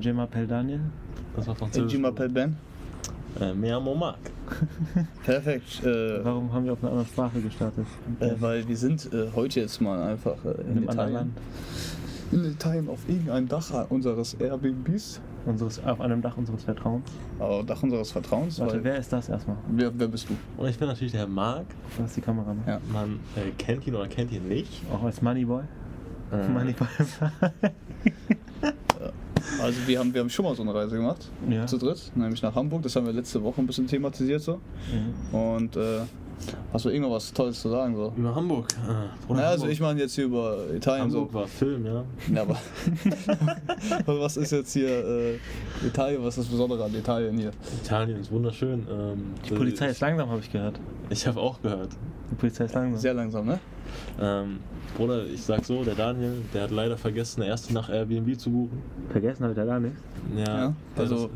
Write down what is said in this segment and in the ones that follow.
Je m'appelle Daniel. Das war französisch. Jim Appel Ben. Äh, mehr Momak. Perfekt. Äh, Warum haben wir auf einer anderen Sprache gestartet? äh, weil wir sind äh, heute jetzt mal einfach äh, in in einem anderen Italien. Land. In Italien auf irgendein Dach unseres Airbnbs. Unseres, auf einem Dach unseres Vertrauens. Aber Dach unseres Vertrauens. Warte, weil, wer ist das erstmal? wer, wer bist du? Und ich bin natürlich der Marc. Das ist die Kamera. Ne? Ja. Man äh, kennt ihn oder kennt ihn nicht. Auch als Moneyboy. Äh, Moneyboy. Also wir haben, wir haben schon mal so eine Reise gemacht. ja. Zu dritt. Nämlich nach Hamburg. Das haben wir letzte Woche ein bisschen thematisiert so. Mhm. Und äh, hast du irgendwas Tolles zu sagen so? Über Hamburg. Äh, oder Naja, also Hamburg. ich meine jetzt hier über Italien Hamburg so. war Film, ja. Ja, aber aber was ist jetzt hier äh, Italien? Was ist das Besondere an Italien hier? Italien ist wunderschön. Ähm, Die Polizei ist langsam, habe ich gehört. Ich habe auch gehört. Die Polizei ist langsam. Sehr langsam, ne? Ähm, Bruder, ich sag so, der Daniel, der hat leider vergessen, eine erste Nacht Airbnb zu buchen. Vergessen habe ich da gar nichts. Ja, Ja, also-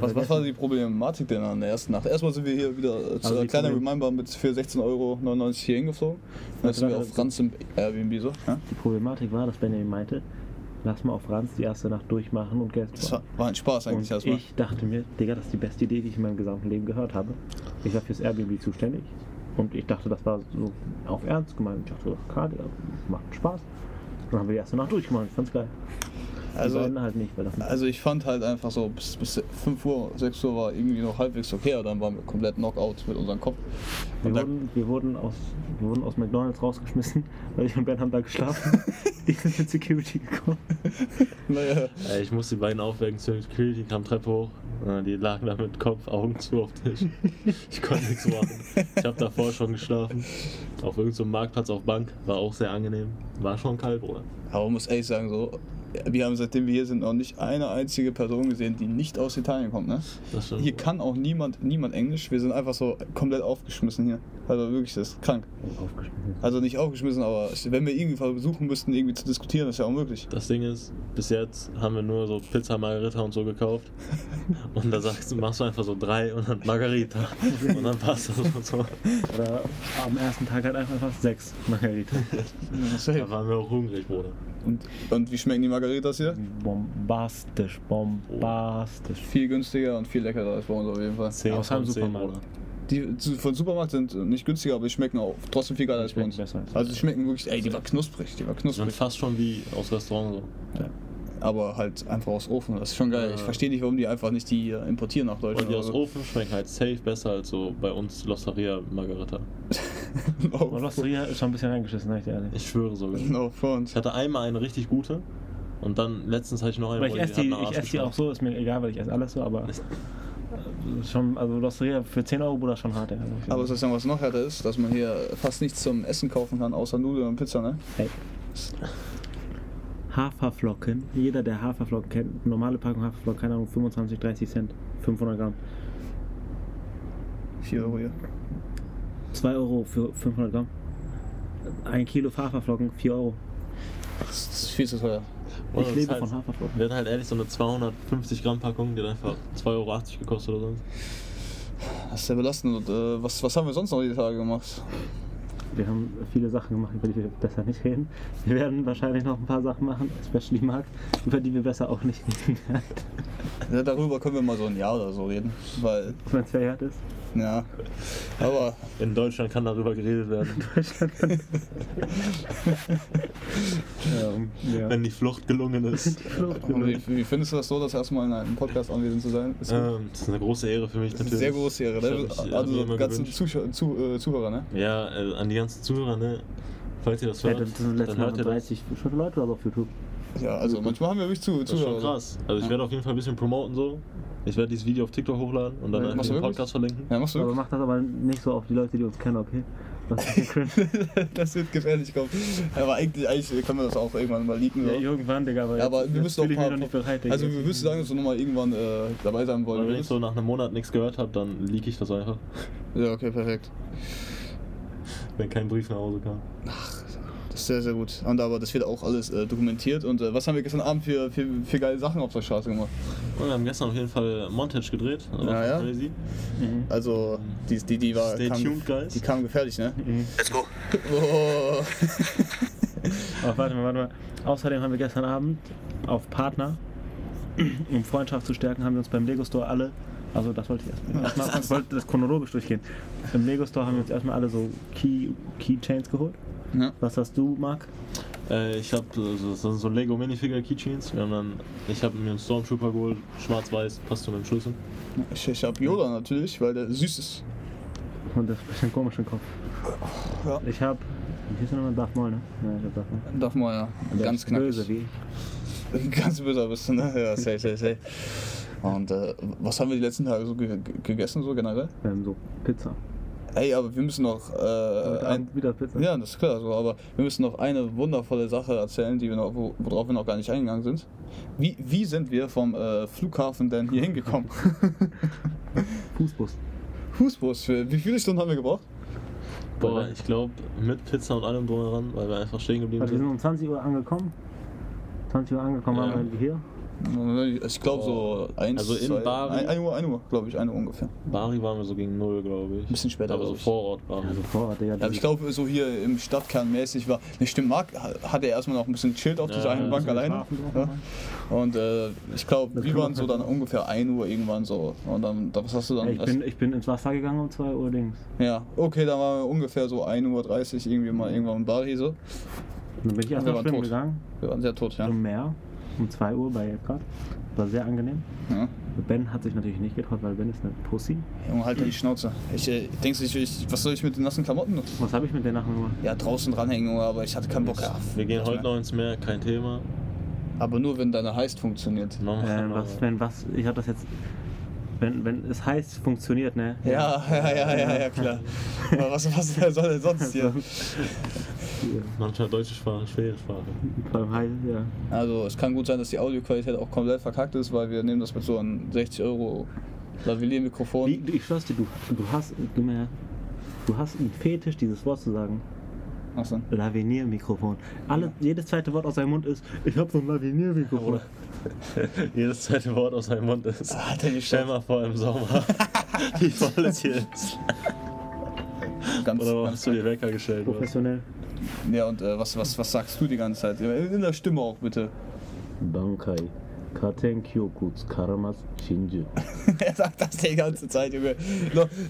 Was, was war die Problematik denn an der ersten Nacht? Erstmal sind wir hier wieder äh, zu Also einer kleiner Problem- Reminder mit für 16,99 Euro hier hingeflogen. Dann Also sind wir auf Ranz im Airbnb so. Ja? Die Problematik war, dass Benjamin meinte, lass mal auf Franz die erste Nacht durchmachen und Geld Das sparen. war, war ein Spaß eigentlich erstmal. ich dachte mir, Digga, das ist die beste Idee, die ich in meinem gesamten Leben gehört habe. Ich war fürs Airbnb zuständig und ich dachte, das war so auf Ernst gemeint. Ich dachte, klar, macht Spaß. Dann haben wir die erste Nacht durchgemacht, ich fand's geil. Also- halt nicht, weil das Also ich fand halt einfach so, bis, bis 5 Uhr, 6 Uhr war irgendwie noch halbwegs okay, aber dann waren wir komplett Knockout mit unserem Kopf. wir, wurden, wir, wurden aus, wir wurden aus McDonalds rausgeschmissen, weil ich und Ben haben da geschlafen. die sind mit Security gekommen. naja, ich musste die beiden aufwecken, Security kam Treppe hoch. Äh, Die lagen da mit Kopf, Augen zu auf Tisch. Ich konnte nichts machen. Ich habe davor schon geschlafen. Auf irgendeinem so Marktplatz auf Bank. War auch sehr angenehm. War schon kalt, Bruder. aber man muss ehrlich sagen, so, wir haben seitdem wir hier sind noch nicht eine einzige Person gesehen, die nicht aus Italien kommt, ne? Hier kann auch niemand, niemand Englisch. Wir sind einfach so komplett aufgeschmissen hier. Also wirklich, das ist krank. Aufgeschmissen. Also nicht aufgeschmissen, aber wenn wir irgendwie versuchen müssten, irgendwie zu diskutieren, ist ja unmöglich. Das Ding ist, bis jetzt haben wir nur so Pizza Margarita und so gekauft. Und da sagst du, machst du einfach so drei und dann Margarita. Und dann passt das und so. Oder am ersten Tag halt einfach sechs Margarita. Da waren wir auch hungrig, Bruder. Und, und wie schmecken die Margaritas hier? Bombastisch, bombastisch. Viel günstiger und viel leckerer als bei uns auf jeden Fall. Zehn Außer im von zehn, Supermarkt. Die von Supermarkt sind nicht günstiger, aber die schmecken auch trotzdem viel geiler als bei uns. besser als- Also die schmecken wirklich, ey, die war knusprig, die war knusprig. fast schon wie aus Restaurant so. Aber halt einfach aus Ofen, das ist schon geil. Ich Ja. verstehe nicht, warum die einfach nicht die äh, importieren nach Deutschland. Und die aus. Ofen schmecken halt safe besser als so bei uns Losteria Margarita. Und Losteria ist schon ein bisschen reingeschissen, sag ich dir ehrlich. Ich schwöre sogar. No front. Ich hatte einmal eine richtig gute und dann letztens hatte ich noch eine, Aber ich esse die, ich esse die auch so, ist mir egal, weil ich esse alles so, aber Ist- schon, also Losteria für 10 Euro, Bruder, schon hart, ja. Aber ich sagen, was noch härter ist, dass man hier fast nichts zum Essen kaufen kann, außer Nudeln und Pizza, ne? Ey. Haferflocken, jeder, der Haferflocken kennt, normale Packung Haferflocken, keine Ahnung, 25, 30 Cent, 500 Gramm. 4 Euro hier. 2 Euro für 500 Gramm. Ein Kilo Haferflocken, 4 Euro. Das ist viel zu teuer. Ich lebe heißt, von Haferflocken. Wir hatten halt ehrlich so eine 250 Gramm Packung, die hat einfach 2,80 Euro gekostet oder so. Das ist sehr belastend. Und, äh, was, was haben wir sonst noch die Tage gemacht? Wir haben viele Sachen gemacht, über die wir besser nicht reden. Wir werden wahrscheinlich noch ein paar Sachen machen, especially Marc, über die wir besser auch nicht reden werden. Ja, darüber können wir mal so ein Jahr oder so reden. Weil, Wenn es verjährt ist. Ja. Aber In Deutschland kann darüber geredet werden, Ähm, ja. wenn die Flucht gelungen ist. und wie, wie findest du das so, das erste Mal in einem Podcast anwesend zu sein? Ist ähm, das ist eine große Ehre für mich Das ist natürlich. eine sehr große Ehre. Ich Ne? äh, Also immer ganzen. Zuschauer, zu, äh, Zuhörer, ne? Ja, äh, an die ganzen Zuhörer, ne? Falls ihr das Ja, hört, das sind letztes dann Mal hört ihr das. 30 schon Leute aber auf YouTube. Ja, also manchmal haben wir wirklich zu, Das ist schon krass. Also ich werde auf jeden Fall ein bisschen promoten so. Ich werde dieses Video auf TikTok hochladen und dann Ja, einfach den wirklich? Podcast verlinken. Ja, machst du Aber mach das aber nicht so auf die Leute, die uns kennen, okay? Das wird gefährlich kommen. Aber eigentlich, eigentlich können wir das auch irgendwann mal leaken. So. ja, irgendwann, Digga, aber, Ja, aber wir müssen auch ein noch nicht paar, bereit, Digga. Also wir müssen sagen, dass du nochmal irgendwann äh, dabei sein wollen Und wenn ich so nach einem Monat nichts gehört habe, dann leak ich das einfach. Ja, okay, perfekt. Wenn kein Brief nach Hause kam. Das ist sehr, sehr gut. Und aber das wird auch alles äh, dokumentiert. Und äh, was haben wir gestern Abend für, für, für geile Sachen auf der Straße gemacht? Und wir haben gestern auf jeden Fall Montage gedreht. War Ja, ja. Crazy. Mhm. Also, die, die, die war. Stay kam, tuned, guys. Die kam gefährlich, ne? Mhm. Let's go! Oh. Aber warte mal, warte mal. Außerdem haben wir gestern Abend auf Partner um Freundschaft zu stärken, haben wir uns beim Lego Store alle, also das wollte ich erstmal, erstmal ich wollte das chronologisch durchgehen. Im Lego Store haben wir uns erstmal alle so Key, Keychains geholt. Ja. Was hast du, Marc? Äh, ich habe so, das sind so Lego Minifigure Keychains. Wir haben dann, ich habe mir einen Stormtrooper geholt, schwarz-weiß, passt zu meinem Schlüssel. Ich, ich hab Yoda natürlich, weil der süß ist. Und das ist ein bisschen komisch im Kopf. Ja. Ich habe, wie hieß der nochmal? Darth Maul, ne? Ja, ich hab Darth Maul. Darf mal ja. Der Ganz ist knackig. Böse, wie. Ganz böser bist du, ne? Ja, safe, safe, safe. Und äh, was haben wir die letzten Tage so ge ge- gegessen, so generell? Ähm, so Pizza. Ey, aber wir müssen noch äh, ein, wieder Pizza. Ja, das ist klar, so, aber wir müssen noch eine wundervolle Sache erzählen, die wir noch, wo, worauf wir noch gar nicht eingegangen sind. Wie, wie sind wir vom äh, Flughafen denn hier hingekommen? Fußbus. Fußbus, für wie viele Stunden haben wir gebraucht? Boah, ich glaube mit Pizza und allem drum heran, weil wir einfach stehen geblieben Also wir sind sind. um 20 Uhr angekommen. 20 Uhr angekommen Ja. waren wir hier. Ich glaube so eins, Also in zwei, Bari? ein, ein Uhr, ein Uhr, glaube ich, eine Uhr ungefähr. Bari waren wir so gegen null, glaube ich. Bisschen später, Aber so glaub ich. vor Ort Bari. Also Vorrat, Digga. Ja, aber ich glaube, so hier im Stadtkern mäßig war. Ne, stimmt, Marc hatte erstmal noch ein bisschen chillt auf Ja, dieser einen Bank alleine. Ja. Und äh, ich glaube, wir waren so dann ungefähr 1 Uhr irgendwann so. Und dann, da- was hast du dann? ich, bin, ich bin ins Wasser gegangen um 2 Uhr Dings. ja, okay, dann waren wir ungefähr so 1.30 Uhr irgendwie mal irgendwann im Bari so. Und dann bin ich erst wir mal waren schwimmen tot. gegangen. Wir waren sehr tot, ja. Im Meer. Um 2 Uhr bei Epcot. War sehr angenehm. ja. Ben hat sich natürlich nicht getraut, weil Ben ist eine Pussy. Junge, halt dir die Schnauze. Ich äh, denkst du, ich, ich, was soll ich mit den nassen Klamotten? Was habe ich mit denen nachher gemacht? Ja, draußen dranhängen, Junge, aber ich hatte keinen Bock. Ja, Wir gehen heute mehr. noch ins Meer, kein Thema. Aber nur, wenn deine Heist funktioniert. Nochmal. Äh, was, wenn was, ich habe das jetzt. Wenn, wenn es heißt, funktioniert, ne? Ja, ja, ja, ja, ja, klar. Aber was, was soll denn sonst hier? Manchmal deutsche Sprache, schwere Sprache. Beim Heiß, ja. Also es kann gut sein, dass die Audioqualität auch komplett verkackt ist, weil wir nehmen das mit so einem 60 Euro Lavalier-Mikrofon. Ich schwör's dir, du, du hast, du, mehr, du hast einen Fetisch, dieses Wort zu sagen. Achso. Lavinier-Mikrofon. Alle, jedes zweite Wort aus seinem Mund ist, ich hab so ein Lavinier-Mikrofon. Jedes zweite Wort aus seinem Mund ist. Ah, Stell mal vor im Sommer, wie voll es hier ist. Ganz, Oder ganz hast du dir Wecker gestellt? Was? Professionell. Ja, und äh, was, was, was sagst du die ganze Zeit? In der Stimme auch bitte. Bankai. Katen Kyokuts Karamas Shinju. er sagt das die ganze Zeit, Junge.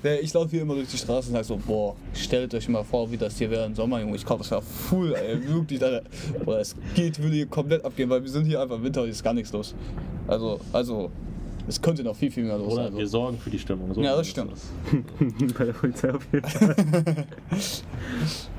Der- Ich laufe hier immer durch die Straße und sag so, boah, stellt euch mal vor, wie das hier wäre im Sommer, Junge. Ich glaube, das wäre full, ey. Wirklich, Alter. Boah, es geht, würde hier komplett abgehen, weil wir sind hier einfach im Winter und hier ist gar nichts los. Also, also, es könnte noch viel, viel mehr los Oder sein. wir Also. sorgen für die Stimmung. So Ja, das stimmt. Bei der Polizei auf jeden Fall.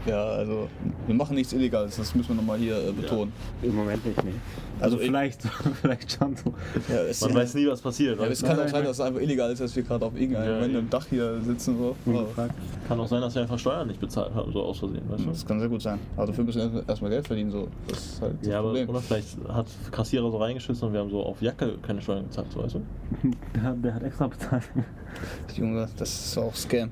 Ja, also, wir machen nichts Illegales, das müssen wir nochmal hier äh, betonen. Im Moment nicht, ne. Also, Also ich- vielleicht, vielleicht schon so. Ja, es, Man weiß nie, was passiert. ja, es kann auch sein, dass es einfach illegal ist, dass wir gerade auf irgendeinem Ja, random ja. Dach hier sitzen. So. Aber. Kann auch sein, dass wir einfach Steuern nicht bezahlt haben, so aus Versehen. Weißt du? das kann sehr gut sein. Aber dafür müssen wir erstmal Geld verdienen. So. Das ist halt das Ja, aber Problem. oder vielleicht hat Kassierer so reingeschissen und wir haben so auf Jacke keine Steuern gezahlt, so, weißt du? Der, der hat extra bezahlt. Junge, das ist auch Scam.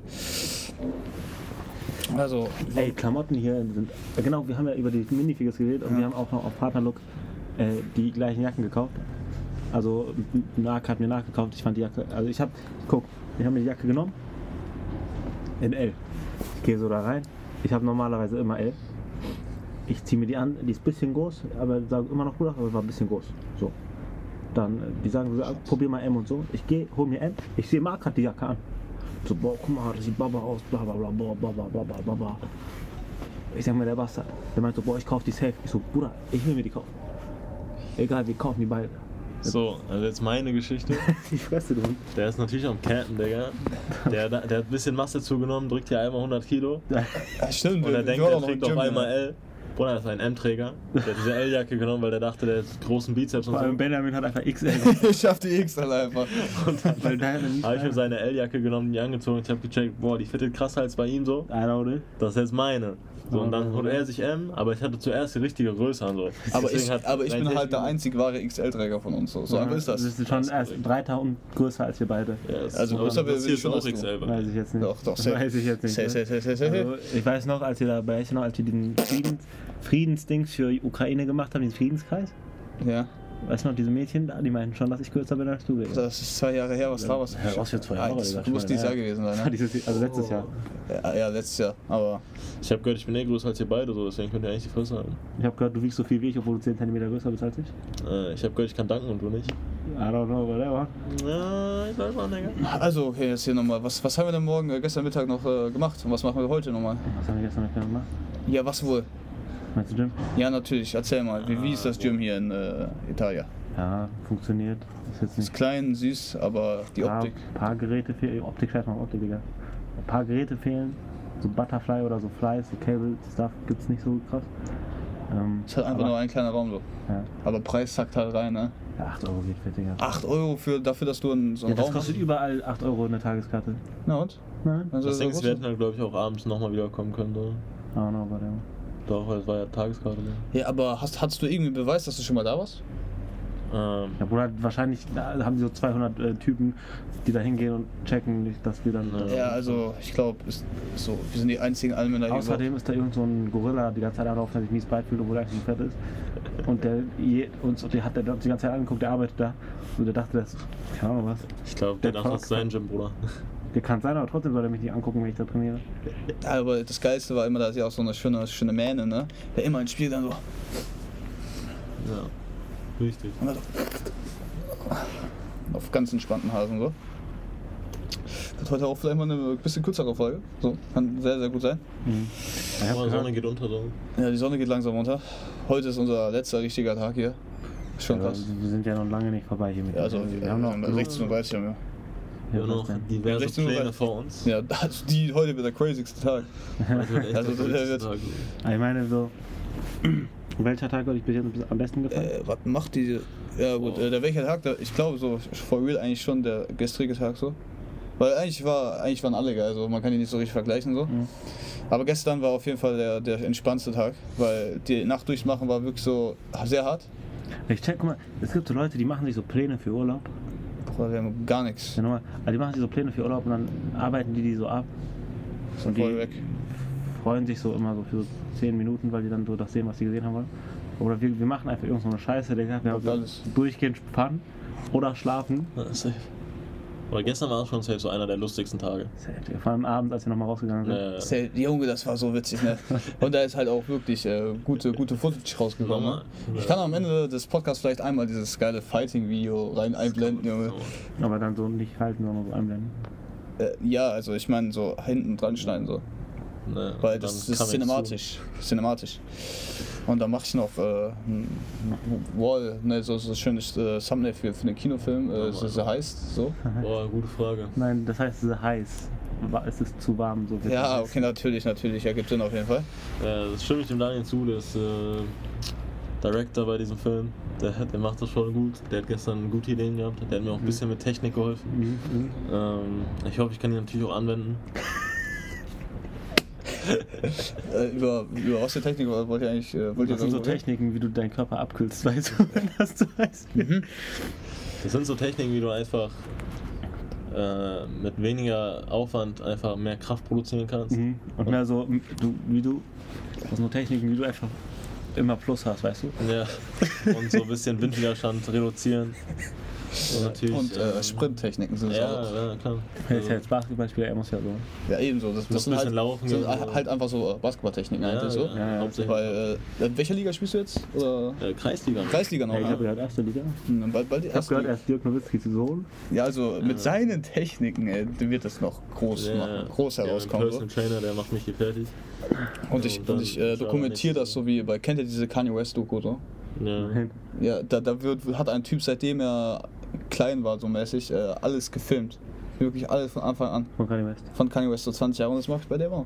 Also, Ey, Klamotten hier sind. Genau, wir haben ja über die Minifigures geredet und Ja. wir haben auch noch auf Partnerlook äh, die gleichen Jacken gekauft. Also, Marc hat mir nachgekauft, ich fand die Jacke. Also, ich hab. Guck, ich habe mir die Jacke genommen. In L. Ich gehe so da rein. Ich habe normalerweise immer L. Ich ziehe mir die an, die ist ein bisschen groß, aber sage immer noch gut, aus, aber war ein bisschen groß. So. Dann, äh, die sagen so, probier mal M und so. Ich gehe, hol mir M. Ich sehe, Marc hat die Jacke an. So, boah, guck mal, das sieht Baba aus, bla bla bla bla bla bla bla bla bla. Ich sag mir, der Bastard. Der meint so, boah, ich kauf die safe. Ich so, Bruder, ich will mir die kaufen. Egal, wir kaufen die beide. So, also jetzt meine Geschichte. Die Fresse, du. Der ist natürlich am Canten, Digga. Der, der hat ein bisschen Masse zugenommen, drückt hier einmal 100 Kilo. ja, stimmt. Und er denkt, er im auf einmal ja. L. Bruder, das ist ein M-Träger. Der hat diese L-Jacke genommen, weil der dachte, der hat großen Bizeps und Vor allem so. Benjamin hat einfach XL. Ich schaff die X dann einfach. Weil der hat nicht Habe ich mir seine L-Jacke genommen, die angezogen. Ich habe gecheckt, boah, die fittet krasser als bei ihm so. I know it. Das ist jetzt meine. So, und dann holt er sich M, aber ich hatte zuerst die richtige Größe an. So. Aber ich, hat aber ich bin halt der einzig wahre XL-Träger von uns. So, so einfach ist das. Wir sind schon erst drei Tausend größer als wir beide. Ja, das Also größer will ist schon auch. XL. Weiß ich jetzt nicht. Doch, doch, safe. weiß ich jetzt nicht. Safe, ne? safe, safe, safe. Also, ich weiß noch, als wir da bei noch, als wir diesen Friedens, Friedensdings für Ukraine gemacht haben, diesen Friedenskreis. Ja. Weißt du noch, diese Mädchen da, die meinten schon, dass ich kürzer bin als du, Digga. Das ist zwei Jahre her, was da was. Ja, was für zwei Jahre, Ah, Das Digga, muss dieses ja. Jahr gewesen sein, Ja, ne? dieses, also letztes Jahr. Ja, ja, letztes Jahr. Aber Ich habe gehört, ich bin eh größer als ihr beide, so, deswegen könnt ihr eigentlich die Fresse halten. Ich habe gehört, du wiegst so viel wie ich, obwohl du 10 cm größer bist als ich. Äh, ich habe gehört, ich kann danken und du nicht. I don't know, whatever. Ja, ich weiß mal, Digga. also, okay, jetzt hier nochmal. Was, was haben wir denn morgen, äh, gestern Mittag noch äh, gemacht und was machen wir heute nochmal? Was haben wir gestern nicht gemacht? Ja, was wohl? Meinst du Jim? Ja, natürlich. Erzähl mal. Wie, wie ist das Gym hier in äh, Italien? Ja, funktioniert. Ist jetzt Ist nicht. klein, süß, aber die Paar, Optik. paar Geräte fehlen. Optik, scheiß mal Optik, Digga. Ein paar Geräte fehlen. So Butterfly oder so Flies, so Cable-Stuff gibt's nicht so krass. Ähm, Ist halt einfach aber- nur ein kleiner Raum so. Ja, Aber Preis sackt halt rein, ne? ja 8 Euro geht fit, Digga. 8 Euro für, dafür, dass du in so Ja, einen das Raum kostet überall 8 Euro eine Tageskarte. Na und? Nein? Also, Das Ding ist, wir hätten halt, glaube ich, auch abends nochmal wiederkommen können. So. I don't know, whatever. Doch, weil es war ja Tageskarte. Ne? ja, aber hast, hast du irgendwie Beweis, dass du schon mal da warst? Ähm, Ja, Bruder, wahrscheinlich haben die so 200 äh, Typen, die da hingehen und checken, nicht, dass wir dann. Äh, Ja, also ich glaube, ist so, wir sind die einzigen Allmänner hier. Außerdem ist da irgend so ein Gorilla die ganze Zeit anlaufen, der sich mies beifühlt, obwohl er eigentlich fett ist. Und der je, uns der hat der die ganze Zeit angeguckt, der arbeitet da. Und der dachte, das keine Ahnung was. ich glaube, der Der dachte, das ist sein Gym, Bruder. Der kann sein, aber trotzdem soll er mich nicht angucken, wenn ich da trainiere. Aber das Geilste war immer, da ist ja auch so eine schöne, schöne Mähne, ne? Der immer ins Spiel dann so. Ja. Richtig. Und dann so auf ganz entspannten Hasen so. Wird heute auch vielleicht mal eine bisschen kürzere Folge. So, kann sehr, sehr gut sein. Mhm. Ich Aber die Sonne geht unter, so. Ja, die Sonne geht langsam runter. Heute ist unser letzter richtiger Tag hier. Ist schon krass. wir sind ja noch lange nicht vorbei hier mit Ja, also, dem- wir haben noch genug- 16.30 Uhr. Wir. Haben noch diverse 16 Uhr Pläne vor uns. Ja, also die heute wird der crazyste Tag. Also, echt Also, der wird- Tag. Ich meine so, welcher Tag hat euch bis jetzt am besten gefallen? Äh, was macht die. Ja, gut, äh, der welcher Tag, der, ich glaube so, for real eigentlich schon der gestrige Tag so. Weil eigentlich, war, eigentlich waren alle geil, also man kann die nicht so richtig vergleichen so. Mhm. Aber gestern war auf jeden Fall der, der entspannendste Tag, weil die Nacht durchmachen war wirklich so sehr hart. Ich check, guck mal, es gibt so Leute, die machen sich so Pläne für Urlaub. Boah, wir haben gar nichts. Ja, nochmal, also die machen sich so Pläne für Urlaub und dann arbeiten die die so ab. Und voll die weg. freuen sich so immer so für so 10 Minuten, weil die dann so das sehen, was sie gesehen haben wollen. Oder wir, wir machen einfach irgend so eine Scheiße, Digga. Wir haben alles. durchgehend Fun oder schlafen. Ja, safe. Aber gestern war auch schon safe so einer der lustigsten Tage. Wir fahren abends, als wir nochmal rausgegangen sind. Äh, Sehr- Junge, das war so witzig, ne? Und da ist halt auch wirklich äh, gute, gute Footage rausgekommen. Ne? Ich kann am Ende des Podcasts vielleicht einmal dieses geile Fighting-Video rein einblenden, Junge. Aber dann so nicht halten, sondern so einblenden. Äh, ja, also ich meine so hinten dran schneiden so. Ne, Weil das ist cinematisch. Cinematisch. Und dann mache ich noch äh, ein Wall, ne, so, so schönes äh, Thumbnail für, für den Kinofilm. Äh, so, so heißt so. Boah, gute Frage. Nein, das heißt, es ist heiß. Es ist zu warm, so Ja, es. okay, natürlich, natürlich. Ergibt Sinn auf jeden Fall. Ja, das stimme ich dem Daniel zu, der ist äh, Director bei diesem Film. Der, der macht das schon gut. Der hat gestern gute Ideen gehabt. Der hat mir auch ein bisschen mit Technik geholfen. Mhm, mhm. Ähm, ich hoffe, ich kann die natürlich auch anwenden. Äh, über, über was für Technik wollt ihr eigentlich. Äh, wollt Das sind so reden? Techniken, wie du deinen Körper abkühlst, weißt du, wenn das so heißt. Das sind so Techniken, wie du einfach äh, mit weniger Aufwand einfach mehr Kraft produzieren kannst. Mhm. Und mehr so, du, wie du, das sind so Techniken, wie du einfach immer Plus hast, weißt du? Ja. Und so ein bisschen Windwiderstand reduzieren. Und natürlich. Und äh, ähm, Sprinttechniken sind es Ja, auch. ja, klar. Er ist ja jetzt Basketballspieler, er muss ja so. Ja, ebenso. Das, ein das sind, halt, laufen sind halt einfach so äh, Basketballtechniken ja, eigentlich so. Ja, ja. hauptsächlich. Weil, äh, in welcher Liga spielst du jetzt? Oder? äh, Kreisliga. Kreisliga noch? Hey, ich ne? habe gehört, erste Liga. Hm, bald, bald Ich habe gehört, er ist Dirk Nowitzkis Sohn. Ja, also mit seinen Techniken ey, wird das noch groß Ja, machen, groß ja, herauskommen. Ein so. Personal Trainer, der macht mich hier fertig. Und ich, und und ich äh, er dokumentiere das so wie bei, kennt ihr diese Kanye West Doku so? Ja. Ja, da, da wird, hat ein Typ, seitdem er klein war, so mäßig, äh, alles gefilmt. Wirklich alles von Anfang an. Von Kanye West. Von Kanye West so 20 Jahre und das mache ich bei dem auch.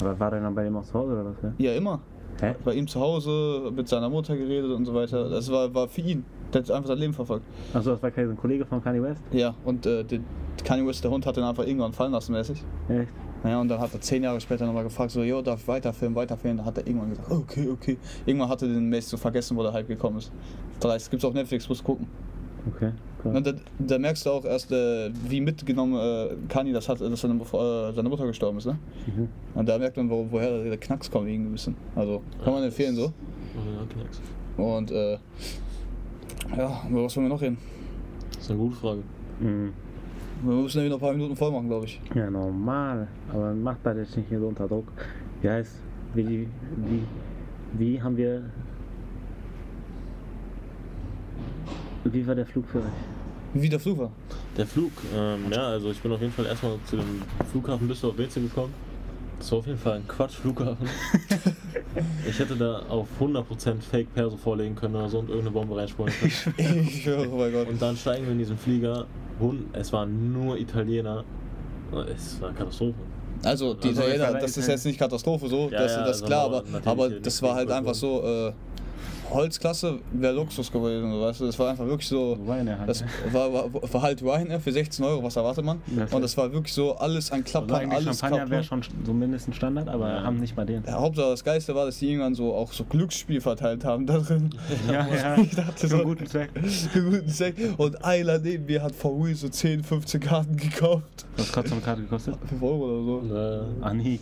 Aber war der dann bei ihm auch zu Hause oder was? Ja? Ja, immer. Hä? Bei ihm zu Hause, mit seiner Mutter geredet und so weiter. Das war, war für ihn. Der hat einfach sein Leben verfolgt. Achso, das war kein ein Kollege von Kanye West? Ja, und äh, der, Kanye West, der Hund, hat ihn einfach irgendwann fallen lassen, mäßig. Echt? Naja, und dann hat er zehn Jahre später nochmal gefragt, so, jo, darf ich weiterfilmen, weiterfilmen? Da hat er irgendwann gesagt, okay, okay. Irgendwann hat er den mäßig so vergessen, wo der Hype gekommen ist. Das gibt's auf Netflix, musst gucken. Okay, Und da, da merkst du auch erst, äh, wie mitgenommen äh, Kanye das hat, dass seine, äh, seine Mutter gestorben ist, ne? Mhm. Und da merkt man, wo, woher der Knacks kommt, irgendwie ein bisschen. Also, kann man empfehlen so. Ja, Knacks. Und äh, Ja, über was wollen wir noch reden? Das ist eine gute Frage. Mhm. Wir müssen ja wieder ein paar Minuten voll machen, glaube ich. Ja, normal. Aber macht das jetzt nicht hier so unter Druck. Wie heißt, wie, wie, wie haben wir. Wie war der Flug für euch? Wie der Flug war. Der Flug, ähm, ja, also ich bin auf jeden Fall erstmal zu dem Flughafen Düsseldorf-Weze gekommen. Das war auf jeden Fall ein Quatsch-Flughafen. ich hätte da auf 100% Fake Perso vorlegen können oder so und irgendeine Bombe reinschmuggeln können. Ich schwöre, oh mein Gott. Und dann steigen wir in diesen Flieger. Es waren nur Italiener. Es war eine Katastrophe. Also, die Also, Italiener, das ist jetzt nicht Katastrophe so, Ja, das, ja, das ist also klar, aber aber, das war halt einfach so, äh, Holzklasse wäre Luxus gewesen, so, weißt du, das war einfach wirklich so, Ryanair halt, das ne? war, war, war halt Ryanair für 16 Euro, was erwartet man? Das Und das war wirklich so alles an Also Klappern, eigentlich alles Champagner wäre schon so mindestens Standard, aber Ja. haben nicht mal den. Ja, Hauptsache das Geiste war, dass die irgendwann so auch so Glücksspiel verteilt haben da drin. Ja, ja. Ich dachte Für so, einen guten Zweck. für guten Zweck. Und einer neben mir hat for real so 10, 15 Karten gekauft. Was hat so eine Karte gekostet? 5 Euro oder so. Äh, Ah, nie.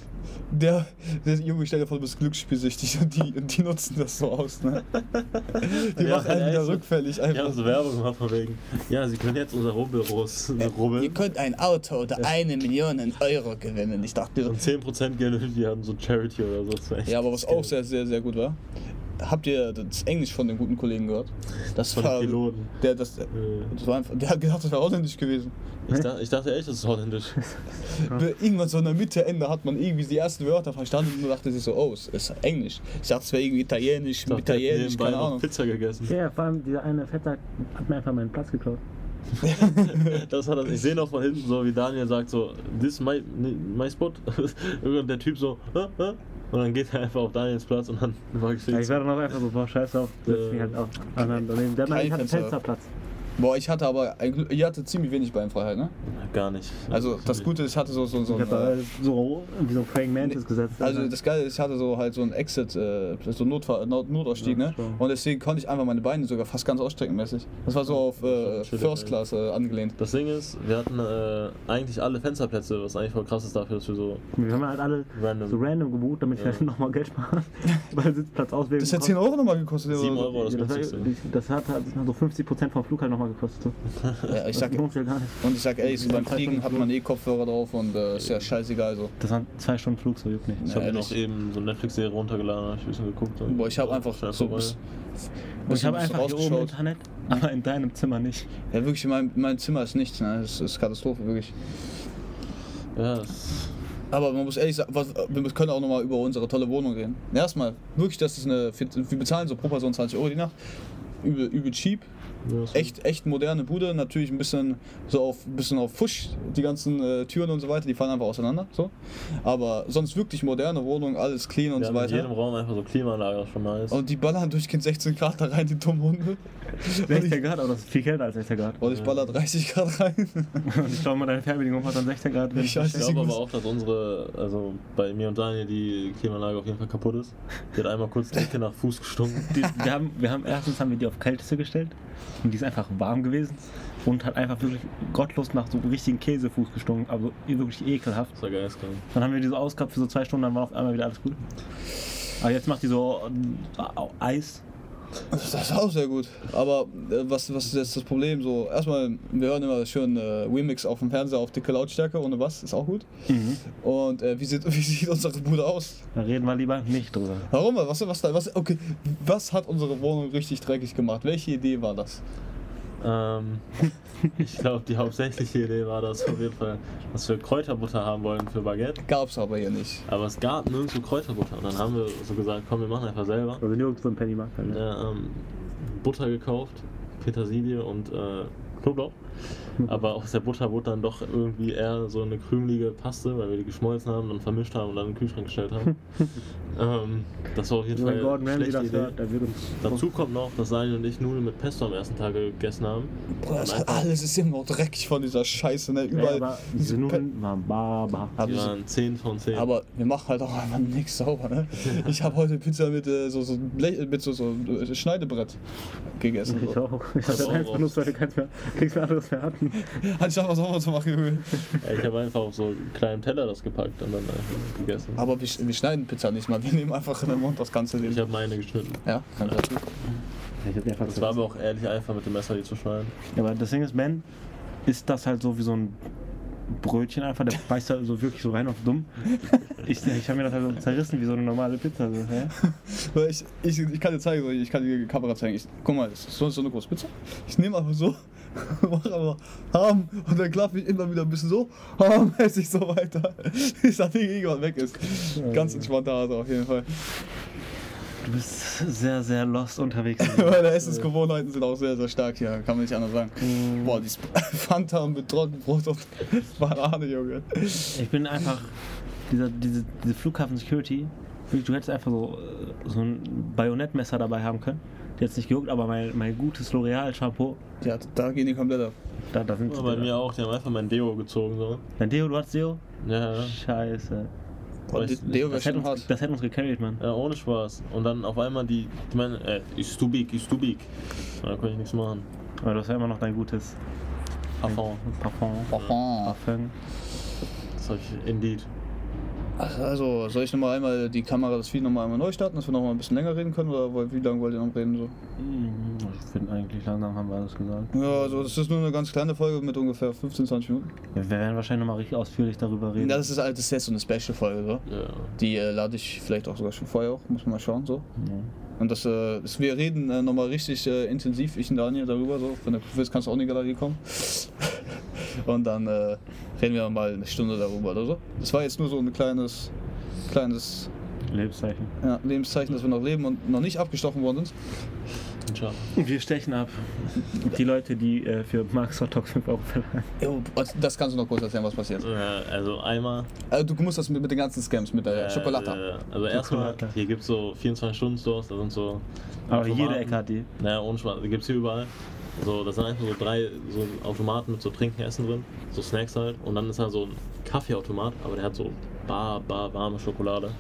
Der, der Junge, stell dir vor, du bist glücksspielsüchtig und die, und die nutzen das so aus, ne? Die Ja, machen einen ja, wieder rückfällig die haben einfach. so Werbung gemacht von wegen, ja, sie können jetzt unser Rubbelros Ihr rubbeln. könnt ein Auto oder eine Million Euro gewinnen. Ich dachte, Und 10% Geld die haben so Charity oder so. Ja, aber was auch sehr, sehr, sehr gut war, habt ihr das Englisch von dem guten Kollegen gehört? Das Von war, den Piloten. der, das, Äh, das war einfach, der hat gedacht, das wäre ausländisch gewesen. Ich, dachte, ich dachte echt, das ist holländisch. Irgendwann so in der Mitte, Ende hat man irgendwie die ersten Wörter verstanden und dachte sich so, oh, es ist Englisch. Ich dachte, es wäre irgendwie Italienisch, Ich dachte, Italienisch, keine Ahnung. Pizza gegessen. Ja, vor allem dieser eine Vetter hat mir einfach meinen Platz geklaut. Das hat er, ich sehe noch von hinten so, wie Daniel sagt so, this my, my spot. Und der Typ so, hä, hä? Und dann geht er einfach auf Daniels Platz und dann war ich Ja, ich war dann auch einfach so, boah, scheiß auf, setz mich halt auf anderen daneben. Der hat Fenster. Fensterplatz. Boah, ich hatte aber, ihr hattet ziemlich wenig Beinfreiheit, ne? Gar nicht. Also das Gute ist, ich hatte so, so, so Ich ein, hab da äh, so wie so ein Praying Mantis gesetzt. also das Geile ist, ich hatte so halt so ein Exit, äh, so ein Notfall, Not Notausstieg, Ja, ne? schon. Und deswegen konnte ich einfach meine Beine sogar fast ganz ausstrecken mäßig. Das war so auf äh, First. Class äh, angelehnt. Das Ding ist, wir hatten äh, eigentlich alle Fensterplätze, was eigentlich voll krass ist dafür, dass wir so wir haben halt alle random. so random gebucht, damit ich Ja. halt nochmal Geld spare. Weil Sitzplatz auswählen. Das hat 10 Euro nochmal gekostet. oder 7 so. Euro das Ja, das, günstigste. hat, das hat halt so 50% vom Flug halt nochmal gekostet. So. Ja, ich sag, lohnt sich gar nicht. und ich sag, ey, so beim zwei Fliegen hat man eh Kopfhörer drauf und äh, ist ja scheißegal so. Das waren zwei Stunden Flug, so juckt nicht. Ich habe Ja, mir noch ehrlich. eben so eine Netflix-Serie runtergeladen, hab ich ein bisschen geguckt. und- Boah, ich habe einfach so bis, Und ich habe einfach hier oben. Internet, aber in deinem Zimmer nicht. Ja, wirklich, in meinem, mein Zimmer ist nichts, ne? Das ist Katastrophe, wirklich. Ja, das, Aber man muss ehrlich sagen, was, wir können auch nochmal über unsere tolle Wohnung reden. Erstmal, wirklich, das ist eine, wir bezahlen so pro Person 20 Euro die Nacht. Übel, übel cheap. Ja, Echt, echt moderne Bude. Natürlich ein bisschen so auf, ein bisschen auf Fusch. Die ganzen äh, Türen und so weiter, die fallen einfach auseinander. So. Aber sonst wirklich moderne Wohnung, alles clean und wir so haben in jedem weiter. Raum einfach so Klimaanlage, schon nice. Und die ballern durchgehend 16 Grad da rein, die dummen Hunde. 16 Grad, aber das ist viel kälter als 16 Grad. Und ich baller 30 Grad rein. Und ich schau mal, deine Fernbedienung hat dann 16 Grad drin. Scheiße. ich glaube aber auch, dass unsere, also bei mir und Daniel die Klimaanlage auf jeden Fall kaputt ist. Die hat einmal kurz die Ecke nach Fuß gestunken. Die, wir, haben, wir haben erstens haben wir die auf Kälteste gestellt und die ist einfach warm gewesen und hat einfach wirklich gottlos nach so richtigen Käsefuß gestunken, also wirklich ekelhaft. Das war geistkrank. Dann haben wir die so ausgehabt für so zwei Stunden, dann war auf einmal wieder alles gut. Aber jetzt macht die so äh, Eis. Das ist auch sehr gut. Aber äh, was, was ist jetzt das Problem? So, erstmal, wir hören immer schön äh, Remix auf dem Fernseher auf dicke Lautstärke, ohne was, ist auch gut. Und äh, wie, sieht, wie sieht unsere Bude aus? Da reden wir lieber nicht drüber. Warum? Was, was, was, okay, was hat unsere Wohnung richtig dreckig gemacht? Welche Idee war das? Ähm, ich glaube, die hauptsächliche Idee war das auf jeden Fall, dass wir Kräuterbutter haben wollen für Baguette. Gab's aber hier nicht. Aber es gab nirgendwo Kräuterbutter. Und dann haben wir so gesagt, komm, wir machen einfach selber. Also nirgendwo im Pennymarkt. Halt, ne? Ja, ähm, Butter gekauft, Petersilie und äh, Knoblauch. Aber aus der Butter wurde dann doch irgendwie eher so eine krümelige Paste, weil wir die geschmolzen haben, dann vermischt haben und dann in den Kühlschrank gestellt haben. ähm, das war auf jeden Fall Gordon eine schlechte Idee. hört, der wird uns. Dazu kommt noch, dass Daniel und ich Nudeln mit Pesto am ersten Tag gegessen haben. Boah, das hat, alles ist immer noch dreckig von dieser Scheiße, ne? Ja, Überall. aber diese Nudeln waren barbar. Die so- waren 10 von 10. Aber wir machen halt auch einfach nichts sauber, ne? Ich habe heute Pizza mit äh, so, so, mit so, so äh, Schneidebrett gegessen. Ich auch. Ich habe eins benutzt, weil wir keins mehr, nichts mehr anderes mehr hatten. Anstatt was sauber zu machen. Ja, ich habe einfach auf so einen kleinen Teller das gepackt und dann einfach gegessen. Aber wir, wir schneiden Pizza nicht mal, wir nehmen einfach in den Mund das ganze Ich Ding. habe meine geschnitten. Ja, kann ich dazu. Ich einfach Das war aber auch ehrlich einfach mit dem Messer die zu schneiden. Ja, aber das Ding ist, Ben ist das halt so wie so ein Brötchen einfach, der beißt da so wirklich so rein auf dumm. Ich, ich habe mir das halt so zerrissen wie so eine normale Pizza. So? Weil Ich, ich, ich kann dir zeigen, ich kann dir die Kamera zeigen. Ich, guck mal, das ist so eine große Pizza. Ich nehme einfach so, mache aber Ham und dann klappe ich immer wieder ein bisschen so, Ham, esse ich so weiter, bis das Ding irgendwann weg ist. Ganz entspannter Art auf jeden Fall. Du bist sehr, sehr lost unterwegs. Meine Essensgewohnheiten sind auch sehr, sehr stark hier, kann man nicht anders sagen. Mhm. Boah, dieses Fanta mit Trockenbrot und Banane, Junge. Ich bin einfach, dieser, diese, diese Flughafen-Security, du hättest einfach so, äh, so ein Bajonettmesser dabei haben können. Die hat's nicht gejuckt, aber mein, mein gutes L'Oreal-Shampoo, Ja, da gehen die komplett ab. da, da sind Ja, bei mir auch, die haben einfach mein Deo gezogen so. Dein Deo, du hast Deo? Ja, ja. Scheiße. Boah, Deo wäre schon uns, hart. das hätte uns gecarried, Mann. Ja, ohne Spaß. Und dann auf einmal die, die meinen, äh, ist too big, ist too big. Da konnte ich nichts machen. Aber du hast ja immer noch dein gutes Parfum. Parfum. Parfum. Parfum. Das habe ich indeed. Also, soll ich nochmal einmal die Kamera, das Feed nochmal einmal neu starten, dass wir nochmal ein bisschen länger reden können? Oder wie lange wollt ihr noch reden? So? Hm, Ich finde eigentlich langsam haben wir alles gesagt. Ja, also das ist nur eine ganz kleine Folge mit ungefähr 15, 20 Minuten. Wir werden wahrscheinlich nochmal richtig ausführlich darüber reden. Ja, das ist halt das ist jetzt so eine Special-Folge. So. Ja. Die äh, lade ich vielleicht auch sogar schon vorher auch, muss man mal schauen. So. Ja. Und das, äh, das, wir reden äh, nochmal richtig äh, intensiv, ich und Daniel, darüber. So. Wenn du willst, kannst du auch in die Galerie kommen. Und dann äh, reden wir mal eine Stunde darüber oder so. Das war jetzt nur so ein kleines, kleines Lebenszeichen. ja, Lebenszeichen, dass wir noch leben und noch nicht abgestochen worden sind. Tja. Wir stechen ab. Die Leute, die äh, für Max Hot Dogs 5 Euro verleihen. Jo, das kannst du noch kurz erzählen, was passiert. Ja, also einmal. Also, du musst das mit, mit den ganzen Scams, mit der äh, Schokolade. äh, Also erstmal, hier gibt es so 24-Stunden-Stores, da sind so. Aber jede Ecke hat die. Naja, ohne Spaß, die gibt es hier überall. So, das sind einfach so drei so Automaten mit so Trinken, Essen drin, so Snacks halt. Und dann ist da so ein Kaffeeautomat, aber der hat so bar, bar, warme Schokolade.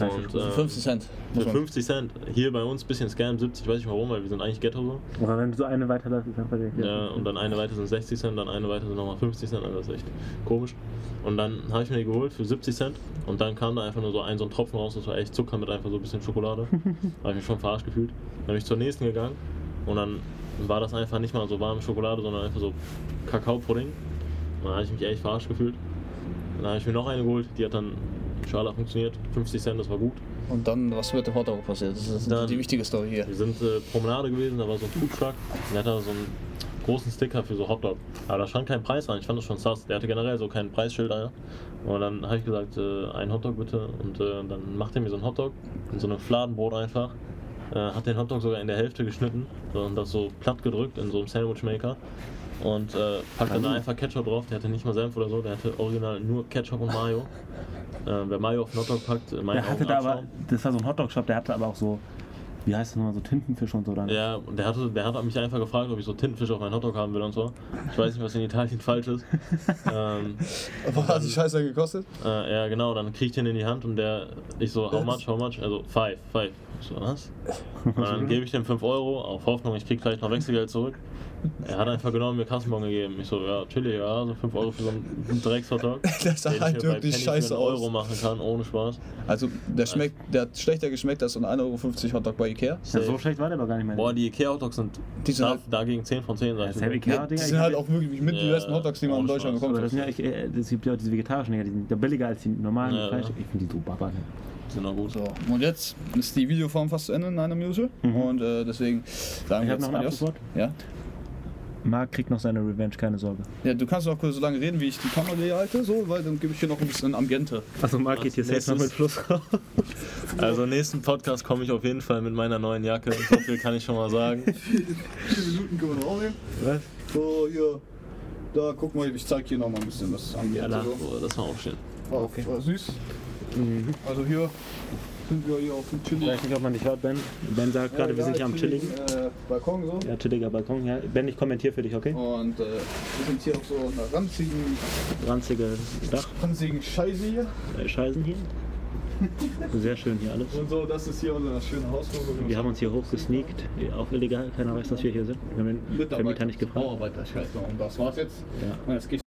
Und, äh, 50 Cent. für Muss man- 50 Cent. Hier bei uns ein bisschen Scam, 70, weiß ich warum, weil wir sind eigentlich Ghetto so. Aber wenn du so eine weiterläufst, ist einfach der Ja, und dann eine weiter sind 60 Cent, dann eine weiter sind nochmal 50 Cent, also das ist echt komisch. Und dann habe ich mir die geholt für 70 Cent und dann kam da einfach nur so ein, so ein Tropfen raus, das war echt Zucker mit einfach so ein bisschen Schokolade. da habe ich mich schon verarscht gefühlt. Dann bin ich zur nächsten gegangen und dann war das einfach nicht mal so warme Schokolade, sondern einfach so Kakaopudding. Und dann habe ich mich echt verarscht gefühlt. Dann habe ich mir noch eine geholt, die hat dann Schala funktioniert, 50 Cent, das war gut. Und dann, was mit dem Hotdog passiert? Das ist Dann- die wichtige Story hier. Wir sind äh, Promenade gewesen, da war so ein Foodtruck. Der hatte so einen großen Sticker für so Hotdog. Aber da stand kein Preis an, ich fand das schon sass. Der hatte generell so kein Preisschild da. Und dann habe ich gesagt, äh, ein Hotdog bitte. Und äh, dann macht er mir so ein Hotdog in so einem Fladenbrot einfach. Äh, hat den Hotdog sogar in der Hälfte geschnitten und das so platt gedrückt in so einem Sandwichmaker. Und äh, packt dann da einfach Ketchup drauf. Der hatte nicht mal Senf oder so, der hatte original nur Ketchup und Mayo. Äh, wer Mayo auf einen Hotdog packt, meine Der hatte da aber, das war so ein Hotdog-Shop, der hatte aber auch so, wie heißt das nochmal, so Tintenfisch und so dann. Ja, und der, hatte, der hat mich einfach gefragt, ob ich so Tintenfisch auf meinen Hotdog haben will und so. Ich weiß nicht, was in Italien falsch ist. ähm, Aber hat die Scheiße gekostet? äh, ja, genau, dann krieg ich den in die Hand und der, ich so, how much, how much? Also, five, five. Ich so, was? Und dann gebe ich dem 5 Euro, auf Hoffnung, ich krieg gleich noch Wechselgeld zurück. Er hat einfach genommen mir Kassenbon gegeben. Ich so, ja, chillig, ja, so 5 Euro für so einen Dreckshotdog. Das sah halt wirklich scheiße einen Euro aus. machen kann, ohne Spaß. Also, der schmeckt, der hat schlechter geschmeckt als so ein 1,50 Euro Hotdog bei Ikea. Ja, so schlecht war der aber gar nicht mehr. Boah, die Ikea-Hotdogs sind Die sind da, halt- dagegen 10 von 10, sag ja, ich das dir. Ikea Ja, die sind halt auch wirklich mit die Ja, besten Hotdogs, die man in Deutschland bekommt. das ja, ich, äh, das gibt ja auch diese vegetarischen die sind ja billiger als die normalen Ja, Fleisch. ja. Ich finde die so baba. Ne? Sind auch gut. So, und jetzt ist die Videoform fast zu Ende in einer Minute. Mhm. Und äh, deswegen sagen Ich wir jetzt noch ein. Abschlusswort. Ja? Marc kriegt noch seine Revenge, keine Sorge. ja, du kannst noch kurz so lange reden, wie ich die Kamera hier halte, so, weil dann gebe ich hier noch ein bisschen Ambiente. Also Marc geht safe noch mit Fluss raus. Also nächsten Podcast komme ich auf jeden Fall mit meiner neuen Jacke. So viel kann ich schon mal sagen. Vier Minuten können wir noch aufnehmen. Was? So, hier. Da, guck mal, ich zeig hier noch mal ein bisschen das Ambiente. Ja, so. oh, das war auch schön. War, okay. war süß. Mhm. Also hier sind wir hier auf dem Ich Chilling. weiß nicht, ob man dich hört, Ben. Ben sagt gerade, wir sind hier am Chilligen. Äh, Balkon so. Ja, chilliger Balkon. Ja. Ben, ich kommentiere für dich, okay? Und äh, wir sind hier auf so einer ranzigen, Ranzige Dach, ranzigen Scheiße hier. äh, Scheißen hier. Sehr schön hier alles. Und so, das ist hier unser schönes Haus. Wir haben uns hier hochgesneakt, auch illegal, keiner weiß, dass wir hier sind. Wir haben den Vermieter nicht gefragt. Bauarbeiter, scheiße. Und das war's jetzt. Ja. Und jetzt geht's